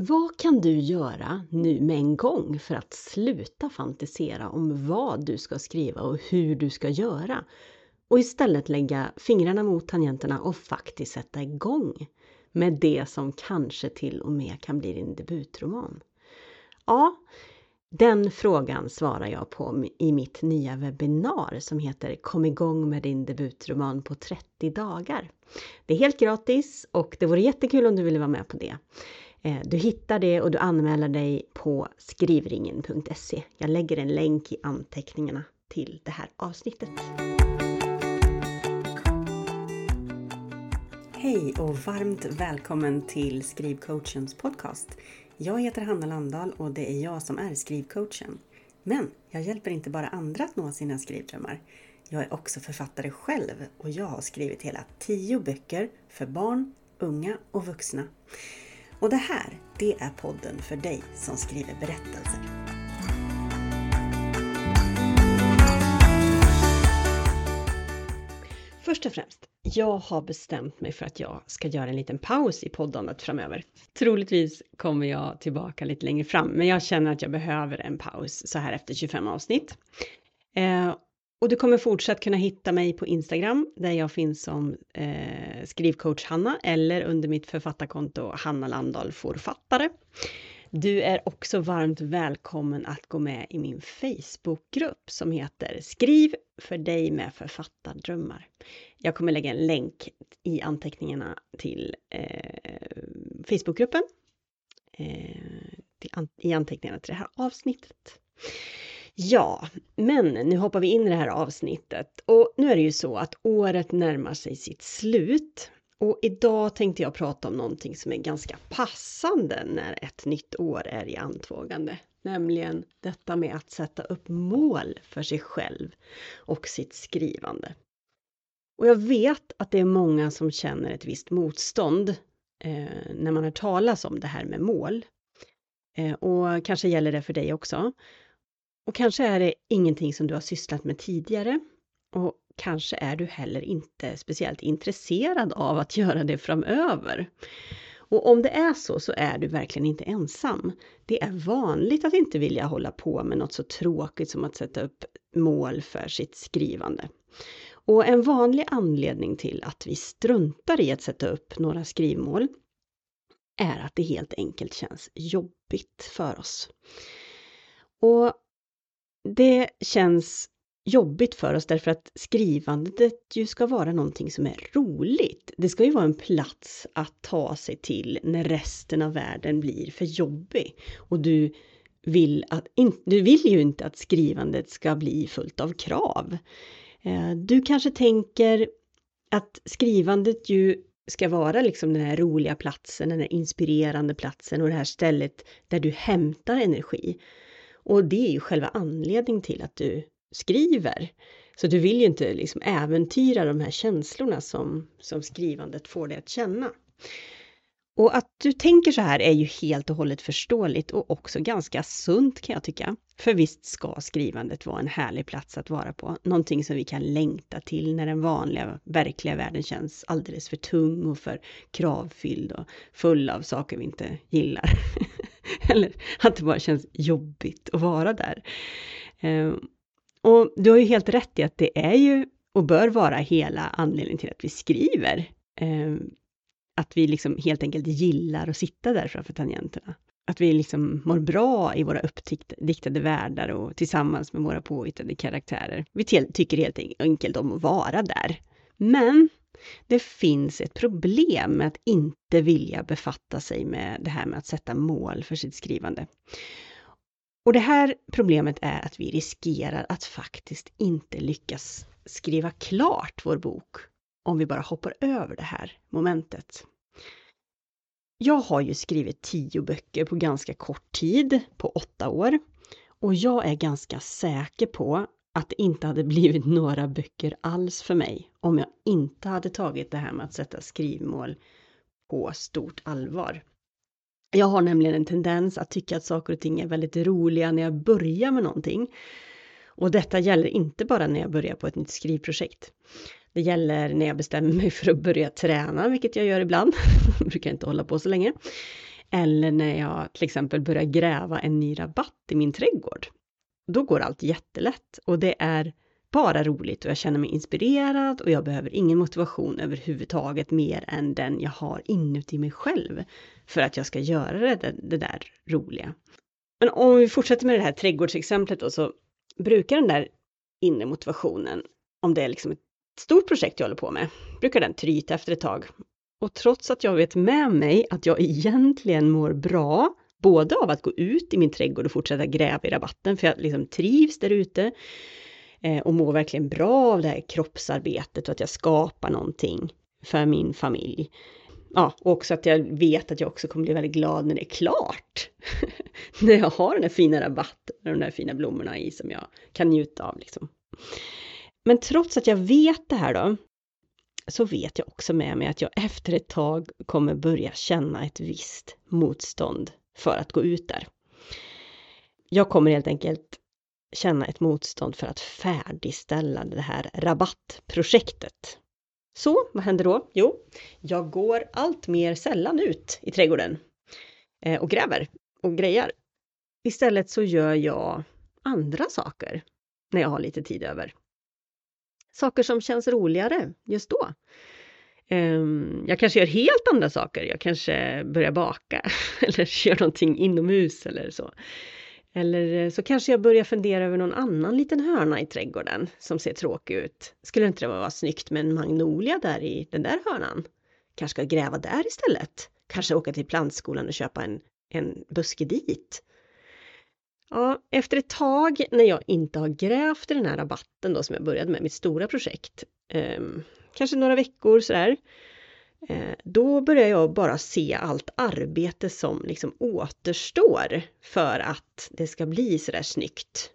Vad kan du göra nu med en gång för att sluta fantisera om vad du ska skriva och hur du ska göra? Och istället lägga fingrarna mot tangenterna och faktiskt sätta igång med det som kanske till och med kan bli din debutroman. Ja, den frågan svarar jag på i mitt nya webbinar som heter Kom igång med din debutroman på 30 dagar. Det är helt gratis och det vore jättekul om du ville vara med på det. Eh, du hittar det och du anmäler dig på skrivringen.se. Jag lägger en länk i anteckningarna till det här avsnittet. Hej och varmt välkommen till Skrivcoachens podcast. Jag heter Hanna Landahl och det är jag som är skrivcoachen. Men jag hjälper inte bara andra att nå sina skrivdrömmar. Jag är också författare själv och jag har skrivit hela tio böcker för barn, unga och vuxna. Och det här, det är podden för dig som skriver berättelser. Först och främst, jag har bestämt mig för att jag ska göra en liten paus i poddandet framöver. Troligtvis kommer jag tillbaka lite längre fram, men jag känner att jag behöver en paus så här efter 25 avsnitt. Eh, och du kommer fortsatt kunna hitta mig på Instagram där jag finns som eh, skrivcoach Hanna eller under mitt författarkonto Hanna Landahl författare. Du är också varmt välkommen att gå med i min Facebookgrupp som heter Skriv för dig med författardrömmar. Jag kommer lägga en länk i anteckningarna till eh, Facebookgruppen eh, till an i anteckningarna till det här avsnittet. Ja, men nu hoppar vi in i det här avsnittet och nu är det ju så att året närmar sig sitt slut. Och idag tänkte jag prata om någonting som är ganska passande när ett nytt år är i antågande. Nämligen detta med att sätta upp mål för sig själv och sitt skrivande. Och jag vet att det är många som känner ett visst motstånd eh, när man hör talas om det här med mål. Eh, och kanske gäller det för dig också. Och kanske är det ingenting som du har sysslat med tidigare. Och kanske är du heller inte speciellt intresserad av att göra det framöver. Och om det är så, så är du verkligen inte ensam. Det är vanligt att inte vilja hålla på med något så tråkigt som att sätta upp mål för sitt skrivande. Och en vanlig anledning till att vi struntar i att sätta upp några skrivmål är att det helt enkelt känns jobbigt för oss. Och det känns jobbigt för oss därför att skrivandet ju ska vara någonting som är roligt. Det ska ju vara en plats att ta sig till när resten av världen blir för jobbig. Och du vill, att, du vill ju inte att skrivandet ska bli fullt av krav. Eh, du kanske tänker att skrivandet ju ska vara liksom den här roliga platsen, den här inspirerande platsen och det här stället där du hämtar energi. Och det är ju själva anledningen till att du skriver. Så du vill ju inte liksom äventyra de här känslorna som, som skrivandet får dig att känna. Och att du tänker så här är ju helt och hållet förståeligt och också ganska sunt kan jag tycka. För visst ska skrivandet vara en härlig plats att vara på. Någonting som vi kan längta till när den vanliga, verkliga världen känns alldeles för tung och för kravfylld och full av saker vi inte gillar. Eller att det bara känns jobbigt att vara där. Ehm, och du har ju helt rätt i att det är ju och bör vara hela anledningen till att vi skriver. Ehm, att vi liksom helt enkelt gillar att sitta där framför tangenterna. Att vi liksom mår bra i våra uppdiktade världar och tillsammans med våra påhittade karaktärer. Vi tycker helt enkelt om att vara där. Men det finns ett problem med att inte vilja befatta sig med det här med att sätta mål för sitt skrivande. Och det här problemet är att vi riskerar att faktiskt inte lyckas skriva klart vår bok om vi bara hoppar över det här momentet. Jag har ju skrivit tio böcker på ganska kort tid, på åtta år. Och jag är ganska säker på att det inte hade blivit några böcker alls för mig om jag inte hade tagit det här med att sätta skrivmål på stort allvar. Jag har nämligen en tendens att tycka att saker och ting är väldigt roliga när jag börjar med någonting. Och detta gäller inte bara när jag börjar på ett nytt skrivprojekt. Det gäller när jag bestämmer mig för att börja träna, vilket jag gör ibland. jag brukar inte hålla på så länge. Eller när jag till exempel börjar gräva en ny rabatt i min trädgård. Då går allt jättelätt och det är bara roligt och jag känner mig inspirerad och jag behöver ingen motivation överhuvudtaget mer än den jag har inuti mig själv för att jag ska göra det, det där roliga. Men om vi fortsätter med det här trädgårdsexemplet då så brukar den där inre motivationen, om det är liksom ett stort projekt jag håller på med, brukar den tryta efter ett tag. Och trots att jag vet med mig att jag egentligen mår bra, både av att gå ut i min trädgård och fortsätta gräva i rabatten, för jag liksom trivs där ute eh, och mår verkligen bra av det här kroppsarbetet och att jag skapar någonting för min familj. Ja, och också att jag vet att jag också kommer bli väldigt glad när det är klart. när jag har den här fina rabatten och de där fina blommorna i som jag kan njuta av liksom. Men trots att jag vet det här då, så vet jag också med mig att jag efter ett tag kommer börja känna ett visst motstånd för att gå ut där. Jag kommer helt enkelt känna ett motstånd för att färdigställa det här rabattprojektet. Så vad händer då? Jo, jag går allt mer sällan ut i trädgården eh, och gräver och grejar. Istället så gör jag andra saker när jag har lite tid över. Saker som känns roligare just då. Ehm, jag kanske gör helt andra saker. Jag kanske börjar baka eller gör någonting inomhus eller så. Eller eh, så kanske jag börjar fundera över någon annan liten hörna i trädgården som ser tråkig ut. Skulle inte det vara snyggt med en magnolia där i den där hörnan? Kanske ska gräva där istället? Kanske åka till plantskolan och köpa en, en buske dit? Ja, efter ett tag när jag inte har grävt i den här rabatten då som jag började med, mitt stora projekt, eh, kanske några veckor sådär, eh, då börjar jag bara se allt arbete som liksom återstår för att det ska bli sådär snyggt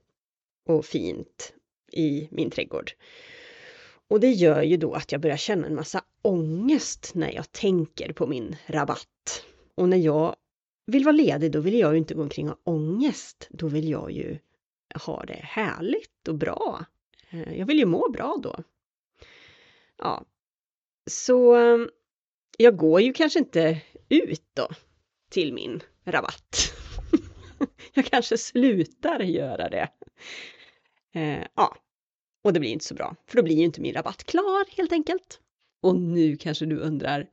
och fint i min trädgård. Och det gör ju då att jag börjar känna en massa ångest när jag tänker på min rabatt. Och när jag vill vara ledig, då vill jag ju inte gå omkring och ha ångest. Då vill jag ju ha det härligt och bra. Eh, jag vill ju må bra då. Ja, så ehm, jag går ju kanske inte ut då till min rabatt. jag kanske slutar göra det. Eh, ja, och det blir inte så bra, för då blir ju inte min rabatt klar helt enkelt. Och nu kanske du undrar,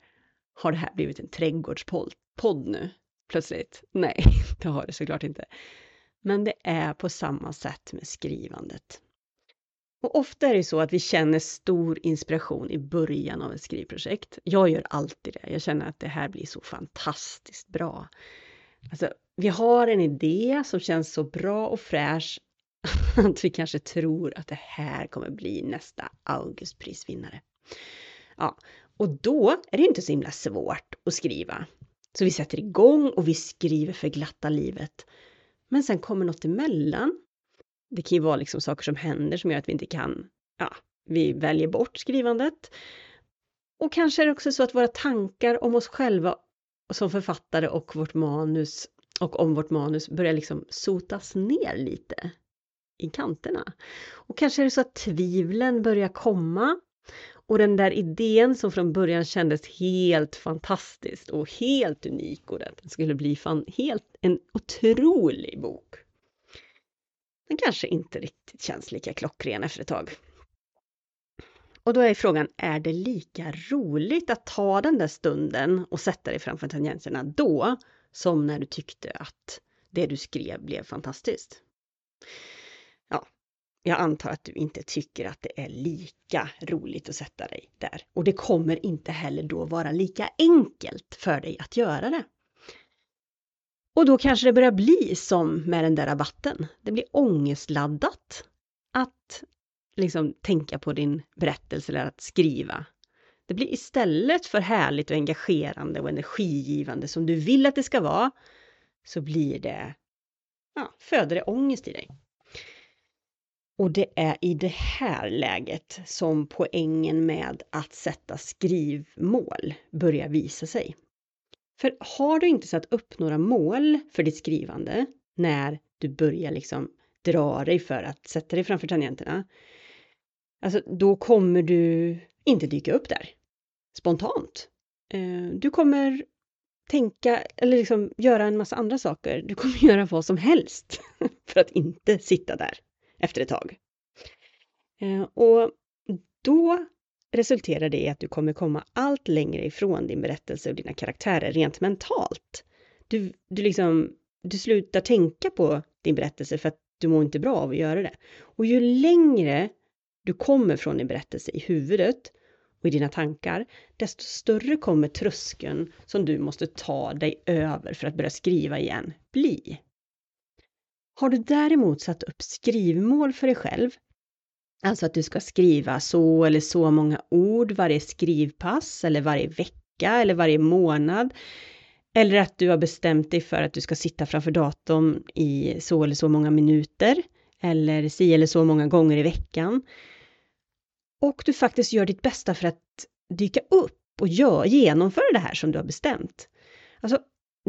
har det här blivit en trädgårdspodd nu? plötsligt. Nej, det har det såklart inte. Men det är på samma sätt med skrivandet. Och ofta är det så att vi känner stor inspiration i början av ett skrivprojekt. Jag gör alltid det. Jag känner att det här blir så fantastiskt bra. Alltså, vi har en idé som känns så bra och fräsch att vi kanske tror att det här kommer bli nästa Augustprisvinnare. Ja, och då är det inte så himla svårt att skriva. Så vi sätter igång och vi skriver för glatta livet. Men sen kommer något emellan. Det kan ju vara liksom saker som händer som gör att vi inte kan, ja, vi väljer bort skrivandet. Och kanske är det också så att våra tankar om oss själva som författare och vårt manus och om vårt manus börjar liksom sotas ner lite i kanterna. Och kanske är det så att tvivlen börjar komma och den där idén som från början kändes helt fantastisk och helt unik och att den skulle bli fan helt en otrolig bok. Den kanske inte riktigt känns lika klockren efter ett tag. Och då är frågan, är det lika roligt att ta den där stunden och sätta dig framför tangenterna då som när du tyckte att det du skrev blev fantastiskt? Ja, jag antar att du inte tycker att det är lika roligt att sätta dig där. Och det kommer inte heller då vara lika enkelt för dig att göra det. Och då kanske det börjar bli som med den där rabatten. Det blir ångestladdat att liksom tänka på din berättelse eller att skriva. Det blir istället för härligt och engagerande och energigivande som du vill att det ska vara, så blir det, ja, föder det ångest i dig. Och det är i det här läget som poängen med att sätta skrivmål börjar visa sig. För har du inte satt upp några mål för ditt skrivande när du börjar liksom dra dig för att sätta dig framför tangenterna, alltså då kommer du inte dyka upp där spontant. Eh, du kommer tänka eller liksom göra en massa andra saker. Du kommer göra vad som helst för att inte sitta där efter ett tag. Eh, och då resulterar det i att du kommer komma allt längre ifrån din berättelse och dina karaktärer rent mentalt. Du, du, liksom, du slutar tänka på din berättelse för att du mår inte bra av att göra det. Och ju längre du kommer från din berättelse i huvudet och i dina tankar, desto större kommer tröskeln som du måste ta dig över för att börja skriva igen bli. Har du däremot satt upp skrivmål för dig själv, alltså att du ska skriva så eller så många ord varje skrivpass eller varje vecka eller varje månad, eller att du har bestämt dig för att du ska sitta framför datorn i så eller så många minuter, eller si eller så många gånger i veckan, och du faktiskt gör ditt bästa för att dyka upp och gör, genomföra det här som du har bestämt. Alltså,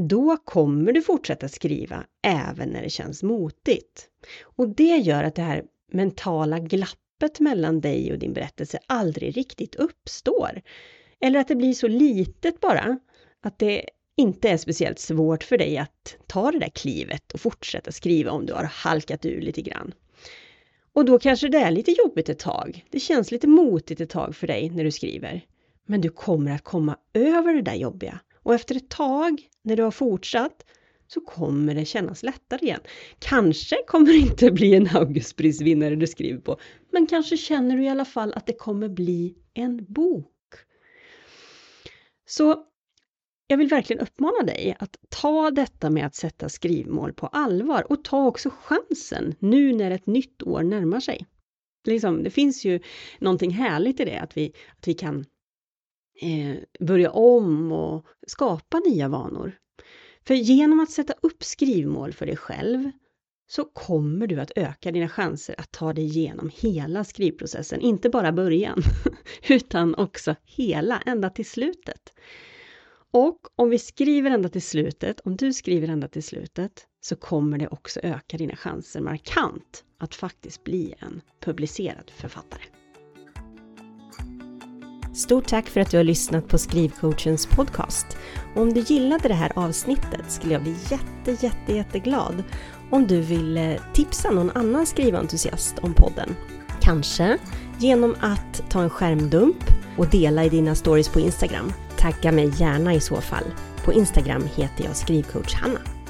då kommer du fortsätta skriva även när det känns motigt. Och det gör att det här mentala glappet mellan dig och din berättelse aldrig riktigt uppstår. Eller att det blir så litet bara, att det inte är speciellt svårt för dig att ta det där klivet och fortsätta skriva om du har halkat ur lite grann. Och då kanske det är lite jobbigt ett tag. Det känns lite motigt ett tag för dig när du skriver. Men du kommer att komma över det där jobbiga. Och efter ett tag, när du har fortsatt, så kommer det kännas lättare igen. Kanske kommer det inte bli en Augustprisvinnare du skriver på, men kanske känner du i alla fall att det kommer bli en bok. Så jag vill verkligen uppmana dig att ta detta med att sätta skrivmål på allvar och ta också chansen nu när ett nytt år närmar sig. Liksom, det finns ju någonting härligt i det, att vi, att vi kan eh, börja om och skapa nya vanor. För genom att sätta upp skrivmål för dig själv så kommer du att öka dina chanser att ta dig igenom hela skrivprocessen, inte bara början, utan också hela, ända till slutet. Och om vi skriver ända till slutet, om du skriver ända till slutet, så kommer det också öka dina chanser markant att faktiskt bli en publicerad författare. Stort tack för att du har lyssnat på Skrivcoachens podcast. Om du gillade det här avsnittet skulle jag bli jätte, jätte, jätteglad om du vill tipsa någon annan skriventusiast om podden. Kanske genom att ta en skärmdump och dela i dina stories på Instagram. Tagga mig gärna i så fall. På Instagram heter jag skrivcoach Hanna.